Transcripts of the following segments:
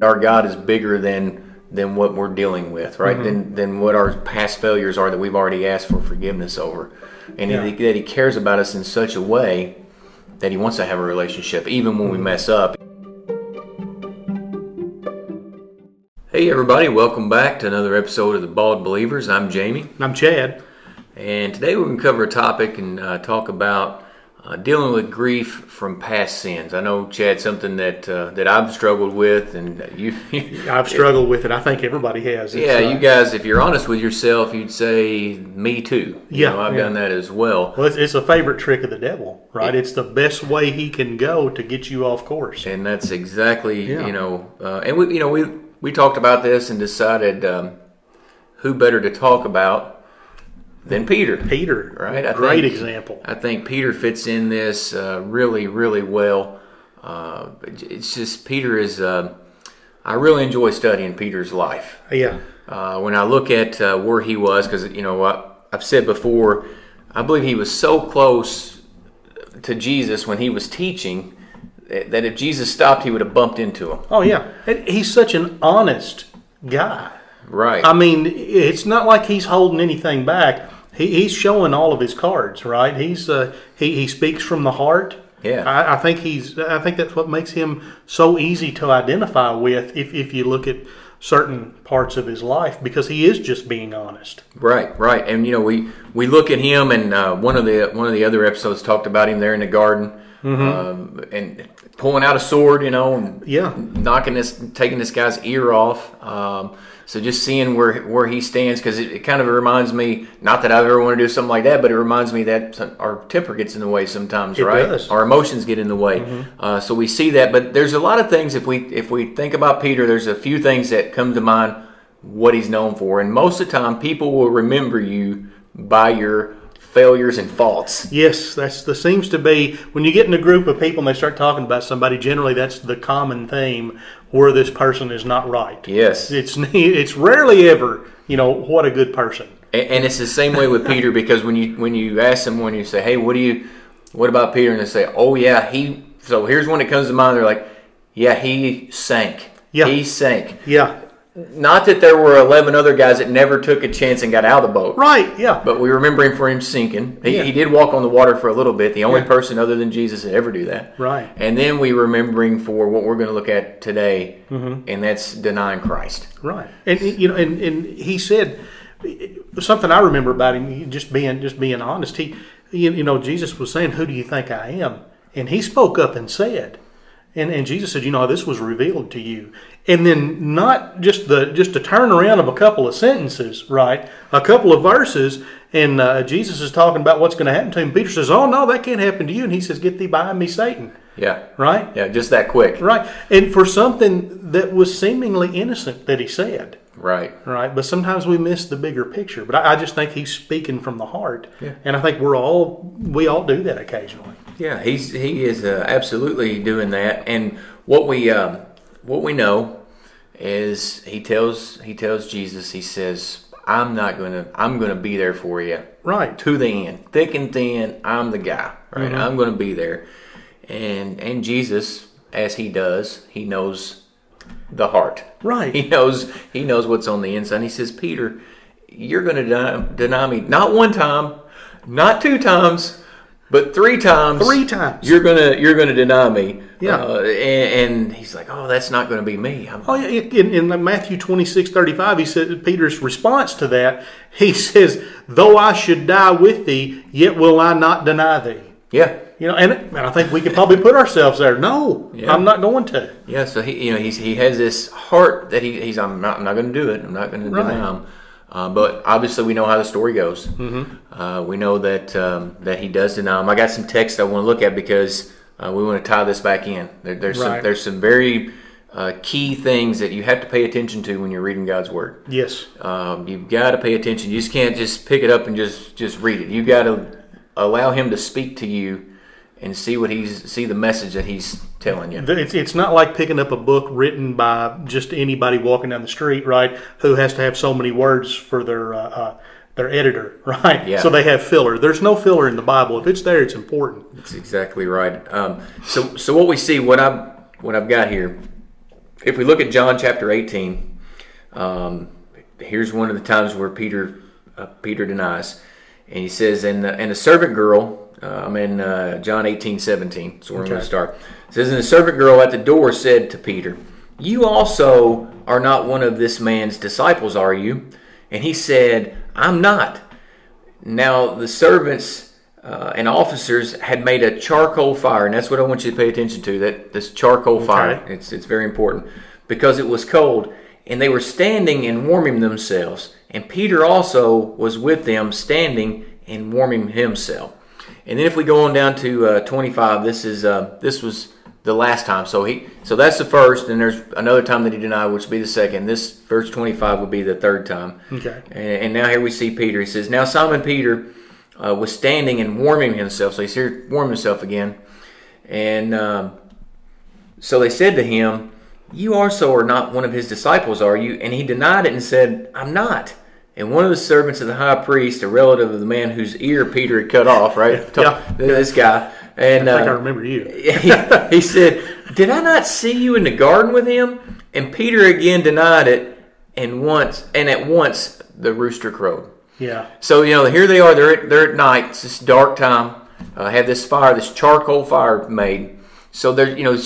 our God is bigger than than what we're dealing with, right? Mm-hmm. Than than what our past failures are that we've already asked for forgiveness over, and Yeah. he, that He cares about us in such a way that He wants to have a relationship, even when we Mm-hmm. mess up. Hey everybody, welcome back to another episode of the Bald Believers. I'm Jamey. I'm Chad. And today we're going to cover a topic and uh, talk about uh, dealing with grief from past sins. I know, Chad, something that uh, that I've struggled with, and you. I've struggled with it. I think everybody has. It's, yeah, uh, you guys, if you're honest with yourself, you'd say me too. You Yeah, know, I've yeah. done that as well. Well, it's, it's a favorite trick of the devil, right? It's the best way he can go to get you off course. And that's exactly, Yeah. you know, uh, and we, you know, we we talked about this and decided um, who better to talk about than Peter. Peter, Right, I Great think- example. I think Peter fits in this uh, really, really well. Uh, it's just Peter is. Uh, I really enjoy studying Peter's life. Yeah, Uh, when I look at uh, where he was, because you know I, I've said before, I believe he was so close to Jesus when he was teaching that that if Jesus stopped, he would have bumped into him. Oh yeah, and he's such an honest guy. Right. I mean, it's not like he's holding anything back. He, he's showing all of his cards, right? He's uh, he he speaks from the heart. Yeah. I, I think he's. I think that's what makes him so easy to identify with. If if you look at certain parts of his life, because he is just being honest. Right, right, and you know we we look at him, and uh, one of the one of the other episodes talked about him there in the garden, um, and pulling out a sword, you know, and Yeah. knocking this, taking this guy's ear off. Um, so just seeing where where he stands, because it, it kind of reminds me, not that I've ever want to do something like that, but it reminds me that some, our temper gets in the way sometimes, It right? does. Our emotions get in the way. Uh, so we see that, but there's a lot of things. If we if we think about Peter, there's a few things that come to mind what he's known for, and most of the time, people will remember you by your failures and faults. Yes, that's the seems to be when you get in a group of people and they start talking about somebody. Generally, that's the common theme where this person is not right. Yes, It's it's rarely ever you know what a good person. and, and it's the same way with Peter because when you when you ask someone, you say, "Hey, what do you, what about Peter?" and they say, "Oh yeah, he." So here's one that comes to mind. They're like, "Yeah, he sank. Yeah. he sank." Yeah, Not that there were eleven other guys that never took a chance and got out of the boat. right. Yeah, But we remember him for him sinking. He, Yeah. he did walk on the water for a little bit. The only Yeah. person other than Jesus to ever do that. Right. And then we remember him for what we're going to look at today, Mm-hmm. and that's denying Christ. right. And you know, and, and he said something I remember about him just being just being honest. He, you know, Jesus was saying, "Who do you think I am?" And he spoke up and said. And, and Jesus said, you know, this was revealed to you. And then not just the just a turn around of a couple of sentences, right? A couple of verses, and uh, Jesus is talking about what's going to happen to him. Peter says, "Oh no, that can't happen to you." And he says, "Get thee behind me, Satan." Yeah. Right? Yeah, just that quick. Right. And for something that was seemingly innocent that he said, Right. right? But sometimes we miss the bigger picture. But I, I just think he's speaking from the heart, Yeah. and I think we're all we all do that occasionally. Yeah, he's he is uh, absolutely doing that. And what we um, what we know is he tells he tells Jesus he says I'm not gonna I'm gonna be there for you Right. to the end, thick and thin. I'm the guy, right? Mm-hmm. I'm gonna be there. And and Jesus, as he does, he knows the heart. Right. He knows he knows what's on the inside. He says, Peter, you're gonna deny, deny me not one time, not two times, but three times. Three times. You're gonna you're gonna deny me. Yeah. Uh, and, and he's like, oh, that's not gonna be me. I'm, Oh yeah, in, in Matthew twenty six thirty five, he said Peter's response to that. He says, "Though I should die with thee, yet will I not deny thee." yeah. You know, and, and I think we could probably put ourselves there. No, Yeah. I'm not going to. Yeah, so he, you know, he's, he has this heart that he, he's, I'm not, I'm not going to do it. I'm not going to Right. deny him. Uh, but obviously, we know how the story goes. Mm-hmm. Uh, we know that um, that he does deny him. I got some text I want to look at because uh, we want to tie this back in. There, there's some, there's some very uh, key things that you have to pay attention to when you're reading God's word. Yes, Um, you've got to pay attention. You just can't just pick it up and just just read it. You've got to allow Him to speak to you and see what he's see the message that he's telling you. it's it's not like picking up a book written by just anybody walking down the street, right? Who has to have so many words for their uh, uh, their editor, right? Yeah. So they have filler. There's no filler in the Bible. If it's there, it's important. That's exactly right. Um, so, so what we see, what I what I've got here, if we look at John chapter 18, um, here's one of the times where Peter uh, Peter denies, and he says, "And the, and the servant girl." Uh, I'm in uh, John 18, 17. So we're going to start. It says, And the servant girl at the door said to Peter, You also are not one of this man's disciples, are you? And he said, I'm not. Now the servants uh, and officers had made a charcoal fire, and that's what I want you to pay attention to. That this charcoal fire, it's it's very important because it was cold, and they were standing and warming themselves. And Peter also was with them, standing and warming himself. And then if we go on down to uh, 25, this is uh, this was the last time. So he so that's the first, and there's another time that he denied, which would be the second. This verse 25 would be the third time. Okay. And, and now here we see Peter. He says, Now Simon Peter uh, was standing and warming himself. So he's here warm himself again. And um, so they said to him, You also are not one of his disciples, are you? And he denied it and said, I'm not. And one of the servants of the high priest, a relative of the man whose ear Peter had cut off, right? Yeah. This guy. And I think I uh, remember you. he, he said, Did I not see you in the garden with him? And Peter again denied it, and once and at once the rooster crowed. Yeah. So you know, here they are. They're at, they're at night. It's this dark time. Uh, have this fire, this charcoal fire made. So they're you know,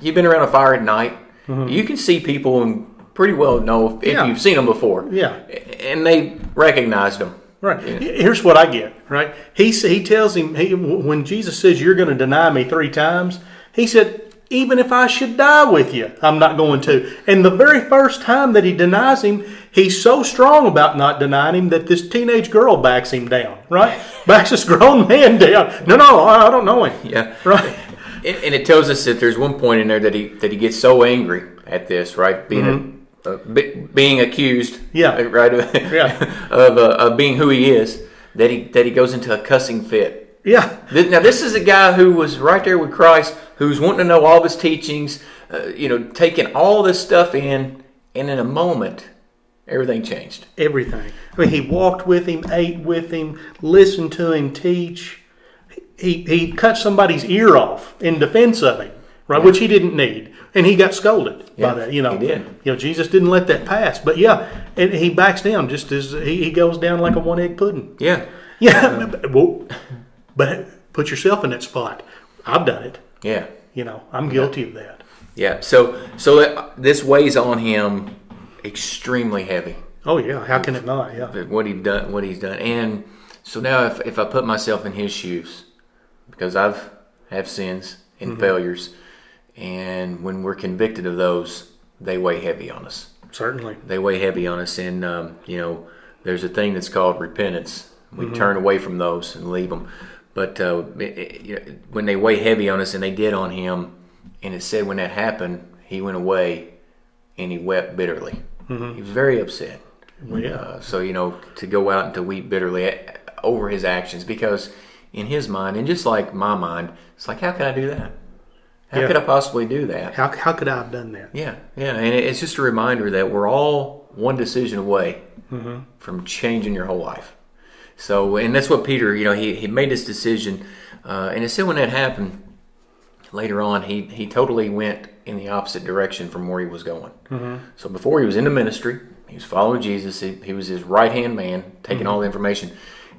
you've been around a fire at night. You can see people and pretty well know if, if Yeah. you've seen them before. Yeah. and they recognized them. Right. Here's what I get. Right. He he tells him he, when Jesus says you're going to deny me three times. He said, even if I should die with you, I'm not going to. And the very first time that he denies him, he's so strong about not denying him that this teenage girl backs him down. Right. backs this grown man down. No, no, I don't know him. Yeah. Right. And, it tells us that there's one point in there that he that he gets so angry at this, right? Being a, mm-hmm. Uh, be, being accused. Yeah. right, of, Yeah. of, uh, of being who he is, that he that he goes into a cussing fit. Yeah. Now, this is a guy who was right there with Christ, who's wanting to know all of his teachings, uh, you know, taking all this stuff in, and in a moment, everything changed. Everything. I mean, he walked with him, ate with him, listened to him teach. He he cut somebody's ear off in defense of him, right? Which he didn't need, and he got scolded Yeah, by that. You know, he did. You know, Jesus didn't let that pass. But yeah, and he backs down just as he, he goes down like a one egg pudding. Yeah, Yeah, um, but, well, but put yourself in that spot. I've done it. yeah, You know, I'm guilty of that. yeah. So, so this weighs on him extremely heavy. Oh yeah, how can it not? Yeah, what he done, what he's done, and so now if, if I put myself in his shoes, because I've have sins and mm-hmm. failures, and when we're convicted of those, they weigh heavy on us. certainly. They weigh heavy on us, and um, you know, there's a thing that's called repentance. We turn away from those and leave them. But uh, it, it, when they weigh heavy on us, and they did on him, and it said when that happened, he went away and he wept bitterly. He was very upset. Well, yeah. Uh, so you know, to go out and to weep bitterly over his actions, because in his mind, and just like my mind, it's like, how can I do that? How Yeah. could I possibly do that? How how could I have done that? Yeah, yeah, and it's just a reminder that we're all one decision away Mm-hmm. from changing your whole life. So, and that's what Peter, you know, he, he made this decision, uh, and it said when that happened, later on, he he totally went in the opposite direction from where he was going. Mm-hmm. So before he was in the ministry, he was following Jesus. He, he was his right hand man, taking Mm-hmm. all the information.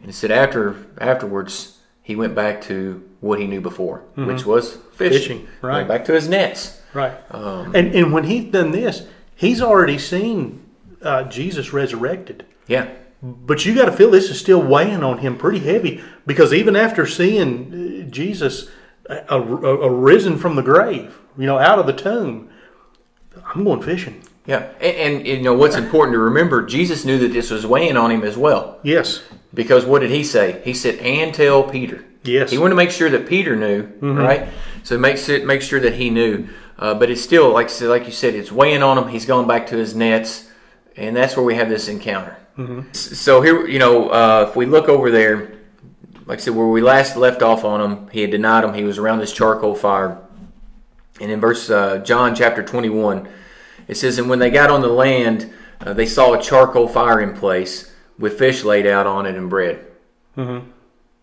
And it said after afterwards, he went back to what he knew before, which was fishing. Mm-hmm. Fishing, right. Went back to his nets. Right. Um, and and when he's done this, he's already seen uh, Jesus resurrected. Yeah, But you got to feel this is still weighing on him pretty heavy because even after seeing uh, Jesus uh, arisen from the grave, you know, out of the tomb, I'm going fishing. Yeah, and, and you know what's important to remember: Jesus knew that this was weighing on him as well. Yes. Because what did he say? He said, "And tell Peter." Yes. He wanted to make sure that Peter knew, right? So make sure, make sure that he knew. Uh, but it's still like like you said, it's weighing on him. He's going back to his nets, and that's where we have this encounter. S- So here, you know, uh, if we look over there, like I said, where we last left off on him, he had denied him. He was around this charcoal fire, and in verse uh, John chapter twenty-one, it says, "And when they got on the land, uh, they saw a charcoal fire in place with fish laid out on it and bread."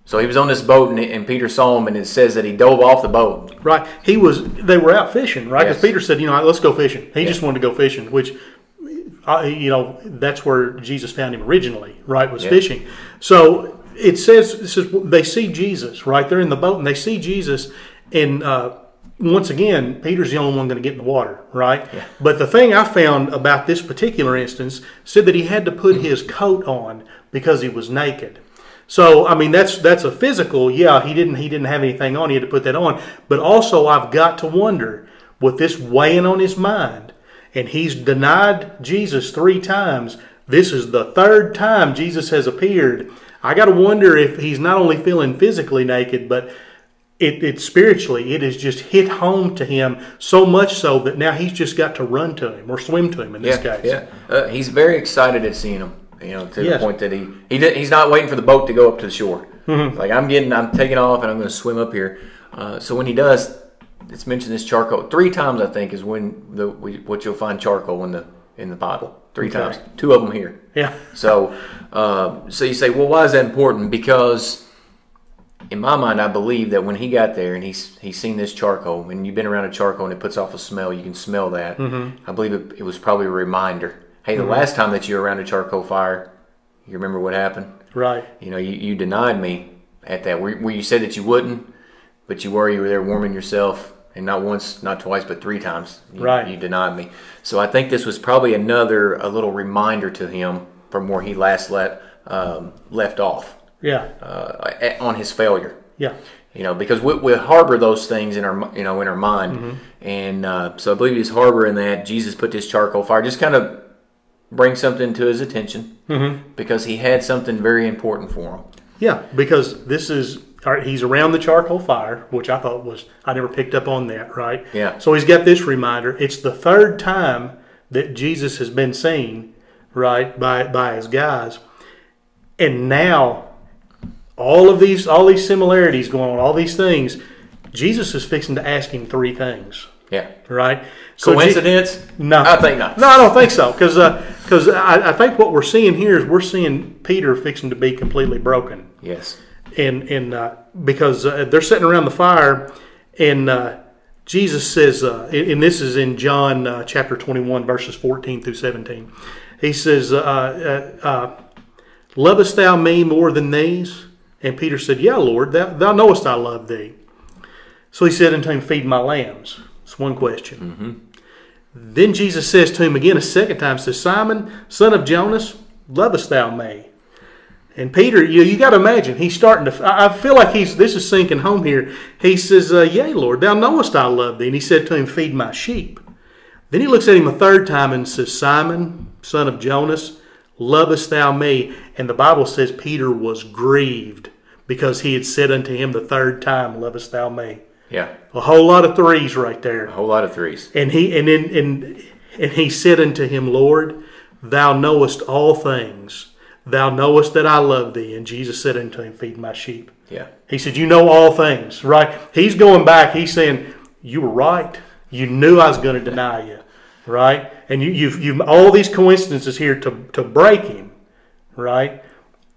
So he was on this boat, and, and Peter saw him, and it says that he dove off the boat. Right. He was. They were out fishing, right? Because Yes. Peter said, "You know, let's go fishing." He just wanted to go fishing, which, uh, you know, that's where Jesus found him originally, right? Was Yeah. fishing. So it says, it says they see Jesus, right? They're in the boat and they see Jesus, and uh, once again, Peter's the only one going to get in the water, right? But the thing I found about this particular instance said that he had to put his coat on because he was naked. So I mean that's that's a physical. Yeah, he didn't he didn't have anything on. He had to put that on. But also I've got to wonder with this weighing on his mind, and he's denied Jesus three times. This is the third time Jesus has appeared. I got to wonder if he's not only feeling physically naked, but it, it spiritually it has just hit home to him so much so that now he's just got to run to him or swim to him in this yeah, case. yeah. Uh, he's very excited at seeing him. You know, to Yes. the point that he he did, he's not waiting for the boat to go up to the shore. Mm-hmm. Like I'm getting, I'm taking off, and I'm going to swim up here. Uh, so when he does, it's mentioned this charcoal three times. I think is when the we, what you'll find charcoal in the in the Bible. Three Okay. times, two of them here. Yeah. So, uh, so you say, well, why is that important? Because in my mind, I believe that when he got there and he's he's seen this charcoal, and you've been around a charcoal and it puts off a smell, you can smell that. I believe it, it was probably a reminder. Hey, the last time that you were around a charcoal fire, you remember what happened? Right. You know, you, you denied me at that. Where, where you said that you wouldn't, but you were. You were there warming yourself, and not once, not twice, but three times. You, Right. You denied me. So I think this was probably another a little reminder to him from where he last let um, left off Yeah. uh, on his failure. Yeah. You know, because we, we harbor those things in our you know in our mind, and uh, so I believe he's harboring that. Jesus put this charcoal fire, just kind of bring something to his attention because he had something very important for him. Yeah, because this is right, he's around the charcoal fire, which I thought was I never picked up on that, right? Yeah. So he's got this reminder. It's the third time that Jesus has been seen, right, by by his guys. And now all of these all these similarities going on, all these things, Jesus is fixing to ask him three things, Yeah. right? So Je- Coincidence? no, I think not. No, I don't think so. Because because I, I think what we're seeing here is we're seeing Peter fixing to be completely broken, Yes. and and uh, because uh, they're sitting around the fire, and uh, Jesus says, uh, and this is in John uh, chapter twenty one verses fourteen through seventeen. He says, uh, uh, uh, "Lovest thou me more than these?" And Peter said, "Yeah, Lord, thou, thou knowest I love thee." So he said unto him, "Feed my lambs." It's one question. Then Jesus says to him again a second time, says, Simon, son of Jonas, lovest thou me? And Peter, you, you got to imagine, he's starting to, I I feel like he's, this is sinking home here. He says, uh, Yea, Lord, thou knowest I love thee. And he said to him, Feed my sheep. Then he looks at him a third time and says, Simon, son of Jonas, lovest thou me? And the Bible says Peter was grieved because he had said unto him the third time, Lovest thou me? Yeah. A whole lot of threes right there. A whole lot of threes. And he and then and and he said unto him, Lord, thou knowest all things. Thou knowest that I love thee. And Jesus said unto him, Feed my sheep. Yeah. He said, You know all things, right? He's going back. He's saying, You were right. You knew I was going to deny you, right? And you, you've you've all these coincidences here to to break him, right?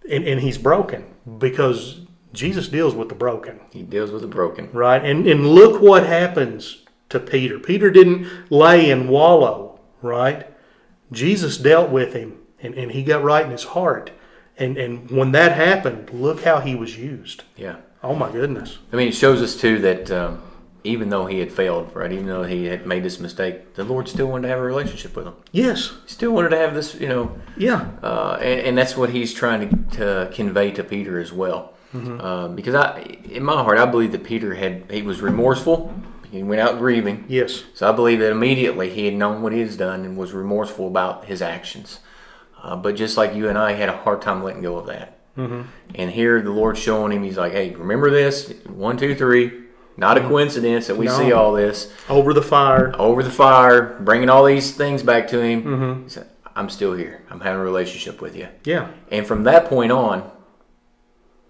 And and he's broken because Jesus deals with the broken He deals with the broken. right? And and look what happens to Peter. Peter didn't lay and wallow, right? Jesus dealt with him and, and he got right in his heart. And and when that happened, look how he was used. Yeah. Oh my goodness. I mean, it shows us too that um, even though he had failed, right, even though he had made this mistake, the Lord still wanted to have a relationship with him. Yes. He still wanted to have this, you know, Yeah. uh, and, and that's what he's trying to, to convey to Peter as well. Um, because I, in my heart, I believe that Peter had he was remorseful. He went out grieving. Yes. So I believe that immediately he had known what he has done and was remorseful about his actions. Uh, but just like you and I, had a hard time letting go of that. Mm-hmm. And here the Lord's showing him, he's like, hey, remember this? One, two, three. Not a coincidence that we No. see all this. Over the fire. Over the fire, bringing all these things back to him. He said, I'm still here. I'm having a relationship with you. Yeah. And from that point on,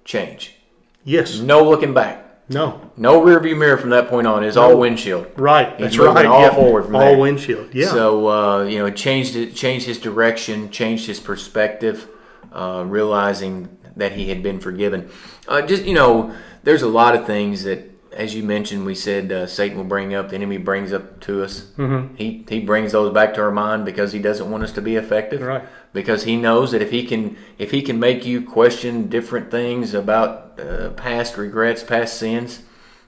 change. Yes. No looking back. No. No rearview mirror from that point on. It's all windshield. Right. He's That's moving right. all yeah. forward from all there. windshield. Yeah. So uh, you know, it changed it, changed his direction, changed his perspective, uh, realizing that he had been forgiven. Uh, just you know, there's a lot of things that, as you mentioned, we said uh, Satan will bring up, the enemy brings up to us. Mm-hmm. He he brings those back to our mind because he doesn't want us to be effective. Right. Because he knows that if he can if he can make you question different things about uh, past regrets, past sins,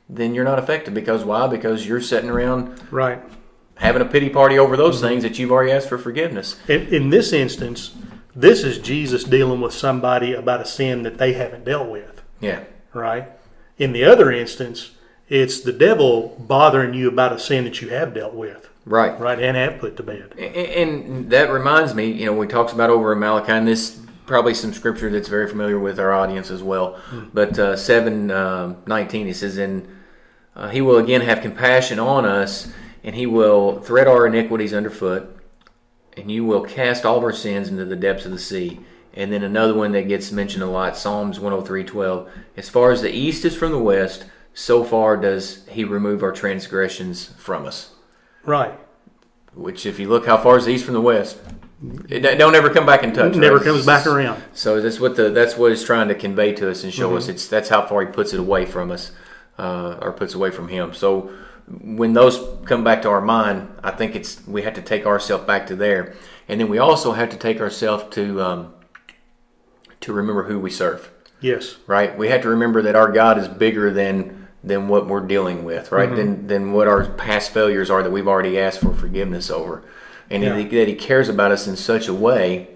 then you're not effective. Because why? Because you're sitting around Right. having a pity party over those things that you've already asked for forgiveness. In, in this instance, this is Jesus dealing with somebody about a sin that they haven't dealt with. Yeah. Right. In the other instance, it's the devil bothering you about a sin that you have dealt with. Right. Right. And have put to bed. And that reminds me, you know, we talks about over in Malachi, and this probably some scripture that's very familiar with our audience as well. But uh, seven um nineteen, he says, "And uh, he will again have compassion on us, and he will thread our iniquities underfoot, and you will cast all of our sins into the depths of the sea." And then another one that gets mentioned a lot, Psalms one hundred three twelve. As far as the east is from the west, so far does he remove our transgressions from us. Right. Which, if you look how far is the east from the west, it don't- ever come back in touch. Never right? comes back around. So that's what the that's what he's trying to convey to us and show Mm-hmm. us. It's that's how far he puts it away from us, uh, or puts away from him. So when those come back to our mind, I think it's we have to take ourselves back to there, and then we also have to take ourselves to um, to remember who we serve Yes. right? We have to remember that our God is bigger than than what we're dealing with, right? Than than what our past failures are that we've already asked for forgiveness over, and Yeah. that he- cares about us in such a way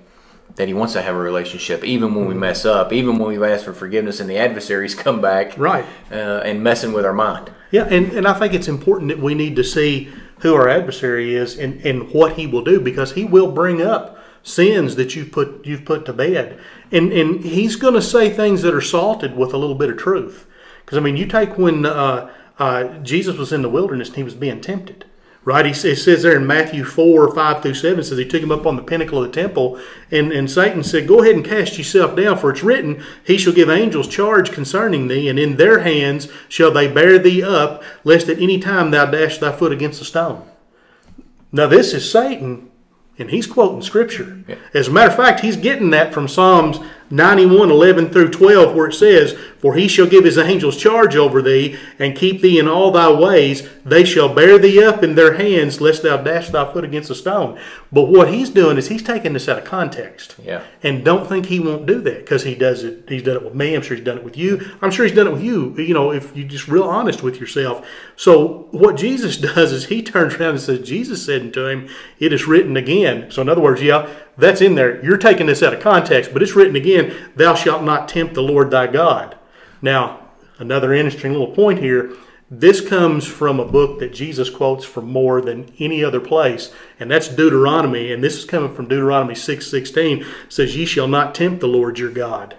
that He wants to have a relationship, even when we mess up, even when we've asked for forgiveness, and the adversaries come back, Right. uh, and messing with our mind. Yeah, and, and I think it's important that we need to see who our adversary is and, and what he will do because he will bring up sins that you've put you've put to bed. And and he's going to say things that are salted with a little bit of truth. Because I mean, you take when uh, uh, Jesus was in the wilderness and he was being tempted. Right, he sa- it says there in Matthew 4, 5 through 7, says he took him up on the pinnacle of the temple, and, and Satan said, Go ahead and cast yourself down, for it's written, He shall give angels charge concerning thee, and in their hands shall they bear thee up, lest at any time thou dash thy foot against a stone. Now, this is Satan, and he's quoting Scripture. Yeah. As a matter of fact, he's getting that from Psalms 91, 11 through 12, where it says, For he shall give his angels charge over thee, and keep thee in all thy ways. They shall bear thee up in their hands, lest thou dash thy foot against a stone. But what he's doing is he's taking this out of context. Yeah. And don't think he won't do that because he does it. He's done it with me. I'm sure he's done it with you. I'm sure he's done it with you. You know, if you're just real honest with yourself. So what Jesus does is he turns around and says, Jesus said unto him, "It is written again." So in other words, yeah, that's in there. You're taking this out of context, but it's written again. Thou shalt not tempt the Lord thy God. Now, another interesting little point here. This comes from a book that Jesus quotes from more than any other place, and that's Deuteronomy. And this is coming from Deuteronomy six sixteen. Says, "Ye shall not tempt the Lord your God."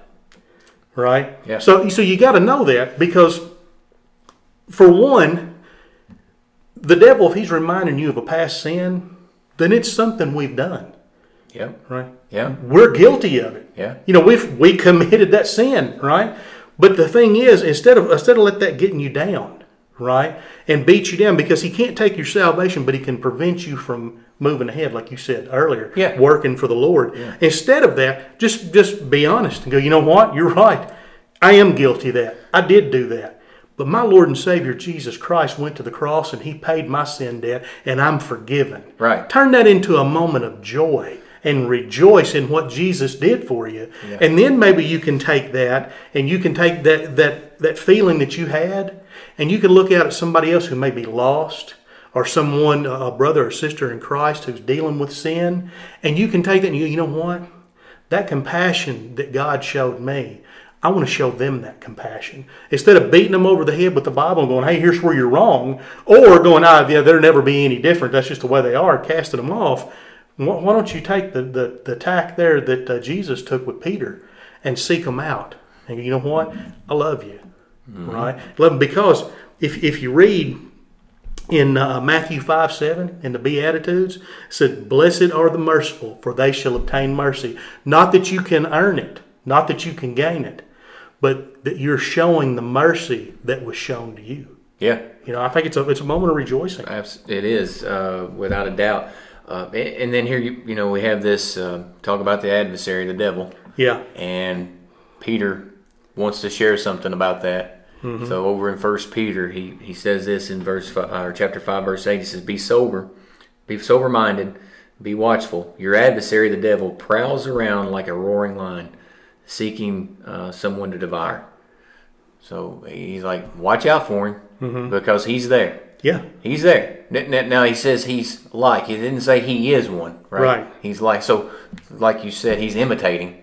Right. Yeah. So, so you got to know that because, for one, the devil, if he's reminding you of a past sin, then it's something we've done. Yeah. Right. Yeah. We're guilty of it. Yeah. You know, we've we committed that sin, right? But the thing is, instead of instead of let that getting you down, right, and beat you down, because he can't take your salvation, but he can prevent you from moving ahead, like you said earlier, Yeah. working for the Lord. Instead of that, just just be honest and go, you know what, you're right. I am guilty of that. I did do that. But my Lord and Savior Jesus Christ went to the cross and He paid my sin debt, and I'm forgiven. Right. Turn that into a moment of joy and rejoice in what Jesus did for you. Yeah. And then maybe you can take that and you can take that that that feeling that you had and you can look out at somebody else who may be lost or someone a brother or sister in Christ who's dealing with sin and you can take that and you you know what? That compassion that God showed me, I want to show them that compassion. Instead of beating them over the head with the Bible and going, hey, here's where you're wrong, or going, ah, yeah, they'll never be any different. That's just the way they are, casting them off. Why why don't you take the, the, the tack there that uh, Jesus took with Peter and seek them out? And you know what? I love you. Right? Love them because if, if you read in uh, Matthew 5 7 in the Beatitudes, it said, Blessed are the merciful, for they shall obtain mercy. Not that you can earn it, not that you can gain it, but that you're showing the mercy that was shown to you. Yeah. You know, I think it's a, it's a moment of rejoicing. It is, uh, without a doubt. Uh, and then here, you, you know, we have this uh, talk about the adversary, the devil, Yeah. and Peter wants to share something about that. So over in First Peter, he, he says this in verse five, or chapter five, verse eight. He says, "Be sober, be sober minded, be watchful. Your adversary, the devil, prowls around like a roaring lion, seeking uh, someone to devour." So he's like, "Watch out for him, because he's there. Yeah. He's there." Now he says he's like. He didn't say he is one, right? Right. He's like so, like you said, he's imitating,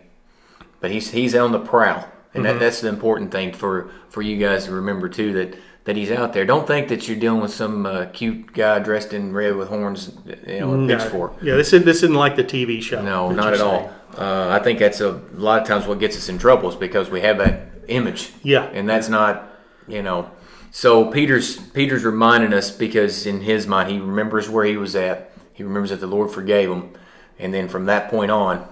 but he's he's on the prowl, and that, that's the important thing for for you guys to remember too that that he's out there. Don't think that you're dealing with some uh, cute guy dressed in red with horns, you know, a pitchfork. Yeah, this isn't, this isn't like the TV show. No, not at saying. all. Uh, I think that's a, lot of times what gets us in trouble is because we have that image. Yeah. and that's not, you know. So Peter's Peter's reminding us because in his mind he remembers where he was at. He remembers that the Lord forgave him, and then from that point on,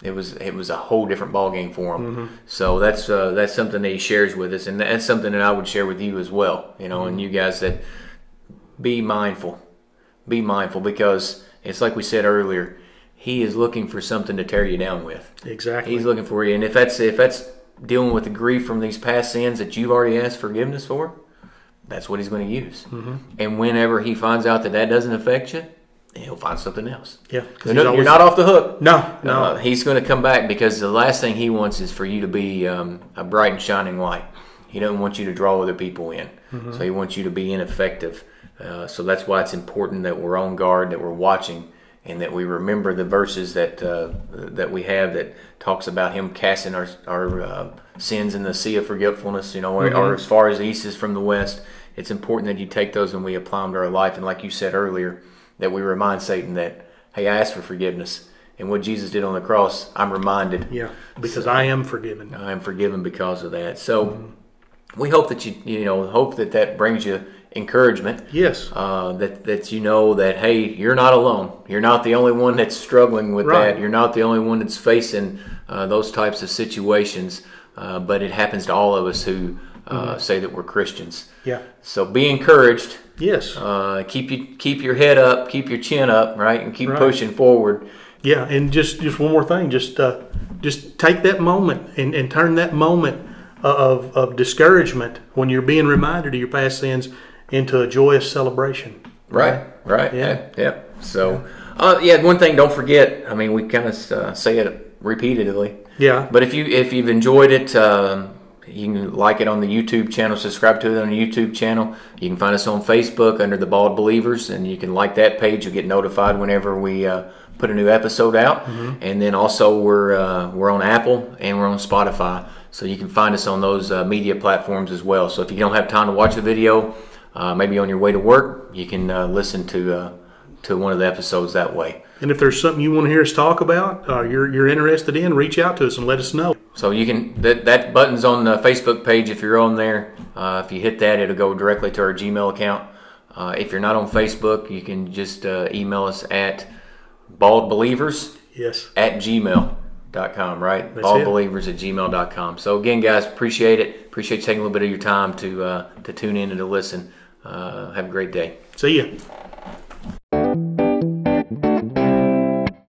it was it was a whole different ballgame for him. So that's uh, that's something that he shares with us, and that's something that I would share with you as well. You know, and you guys that be mindful, be mindful because it's like we said earlier. He is looking for something to tear you down with. Exactly. He's looking for you, and if that's if that's dealing with the grief from these past sins that you've already asked forgiveness for, that's what he's going to use. Mm-hmm. And whenever he finds out that that doesn't affect you, he'll find something else. Yeah, 'cause you're, he's not, always- you're not off the hook. No, no. Uh, he's going to come back because the last thing he wants is for you to be um, a bright and shining light. He doesn't want you to draw other people in, Mm-hmm. so he wants you to be ineffective. Uh, so that's why it's important that we're on guard, that we're watching, and that we remember the verses that uh, that we have that talks about him casting our our uh, sins in the sea of forgetfulness. You know, or, or as far as the east is from the west. It's important that you take those and we apply them to our life. And like you said earlier, that we remind Satan that, hey, I asked for forgiveness. And what Jesus did on the cross, I'm reminded yeah, because I am forgiven. I am forgiven because of that. So we hope that you, you know, hope that that brings you encouragement. Yes. Uh, that that you know that hey, you're not alone. You're not the only one that's struggling with Right. that. You're not the only one that's facing uh, those types of situations. Uh, but it happens to all of us who uh, say that we're Christians. Yeah. So be encouraged. Yes. Uh, keep you keep your head up, keep your chin up, right, and keep Right. pushing forward. Yeah, and just just one more thing, just uh, just take that moment and, and turn that moment of, of discouragement when you're being reminded of your past sins into a joyous celebration. Right, right, Yeah. yeah, yeah. So, uh, yeah, one thing, don't forget. I mean, we kind of uh, say it repeatedly, Yeah. but if you if you've enjoyed it, um, you can like it on the YouTube channel, subscribe to it on the YouTube channel. You can find us on Facebook under the Bald Believers, and you can like that page. You'll get notified whenever we uh, put a new episode out. And then also we're uh, we're on Apple and we're on Spotify, so you can find us on those uh, media platforms as well. So if you don't have time to watch the video, uh, maybe on your way to work, you can uh, listen to uh, to one of the episodes that way. And if there's something you want to hear us talk about, or you're you're interested in, reach out to us and let us know. So you can that that button's on the Facebook page. If you're on there, uh, if you hit that, it'll go directly to our Gmail account. Uh, if you're not on Facebook, you can just uh, email us at baldbelievers Yes. at gmail.com, right? That's baldbelievers at gmail.com. So again, guys, appreciate it. Appreciate you taking a little bit of your time to uh, to tune in and to listen. Uh, have a great day. See ya.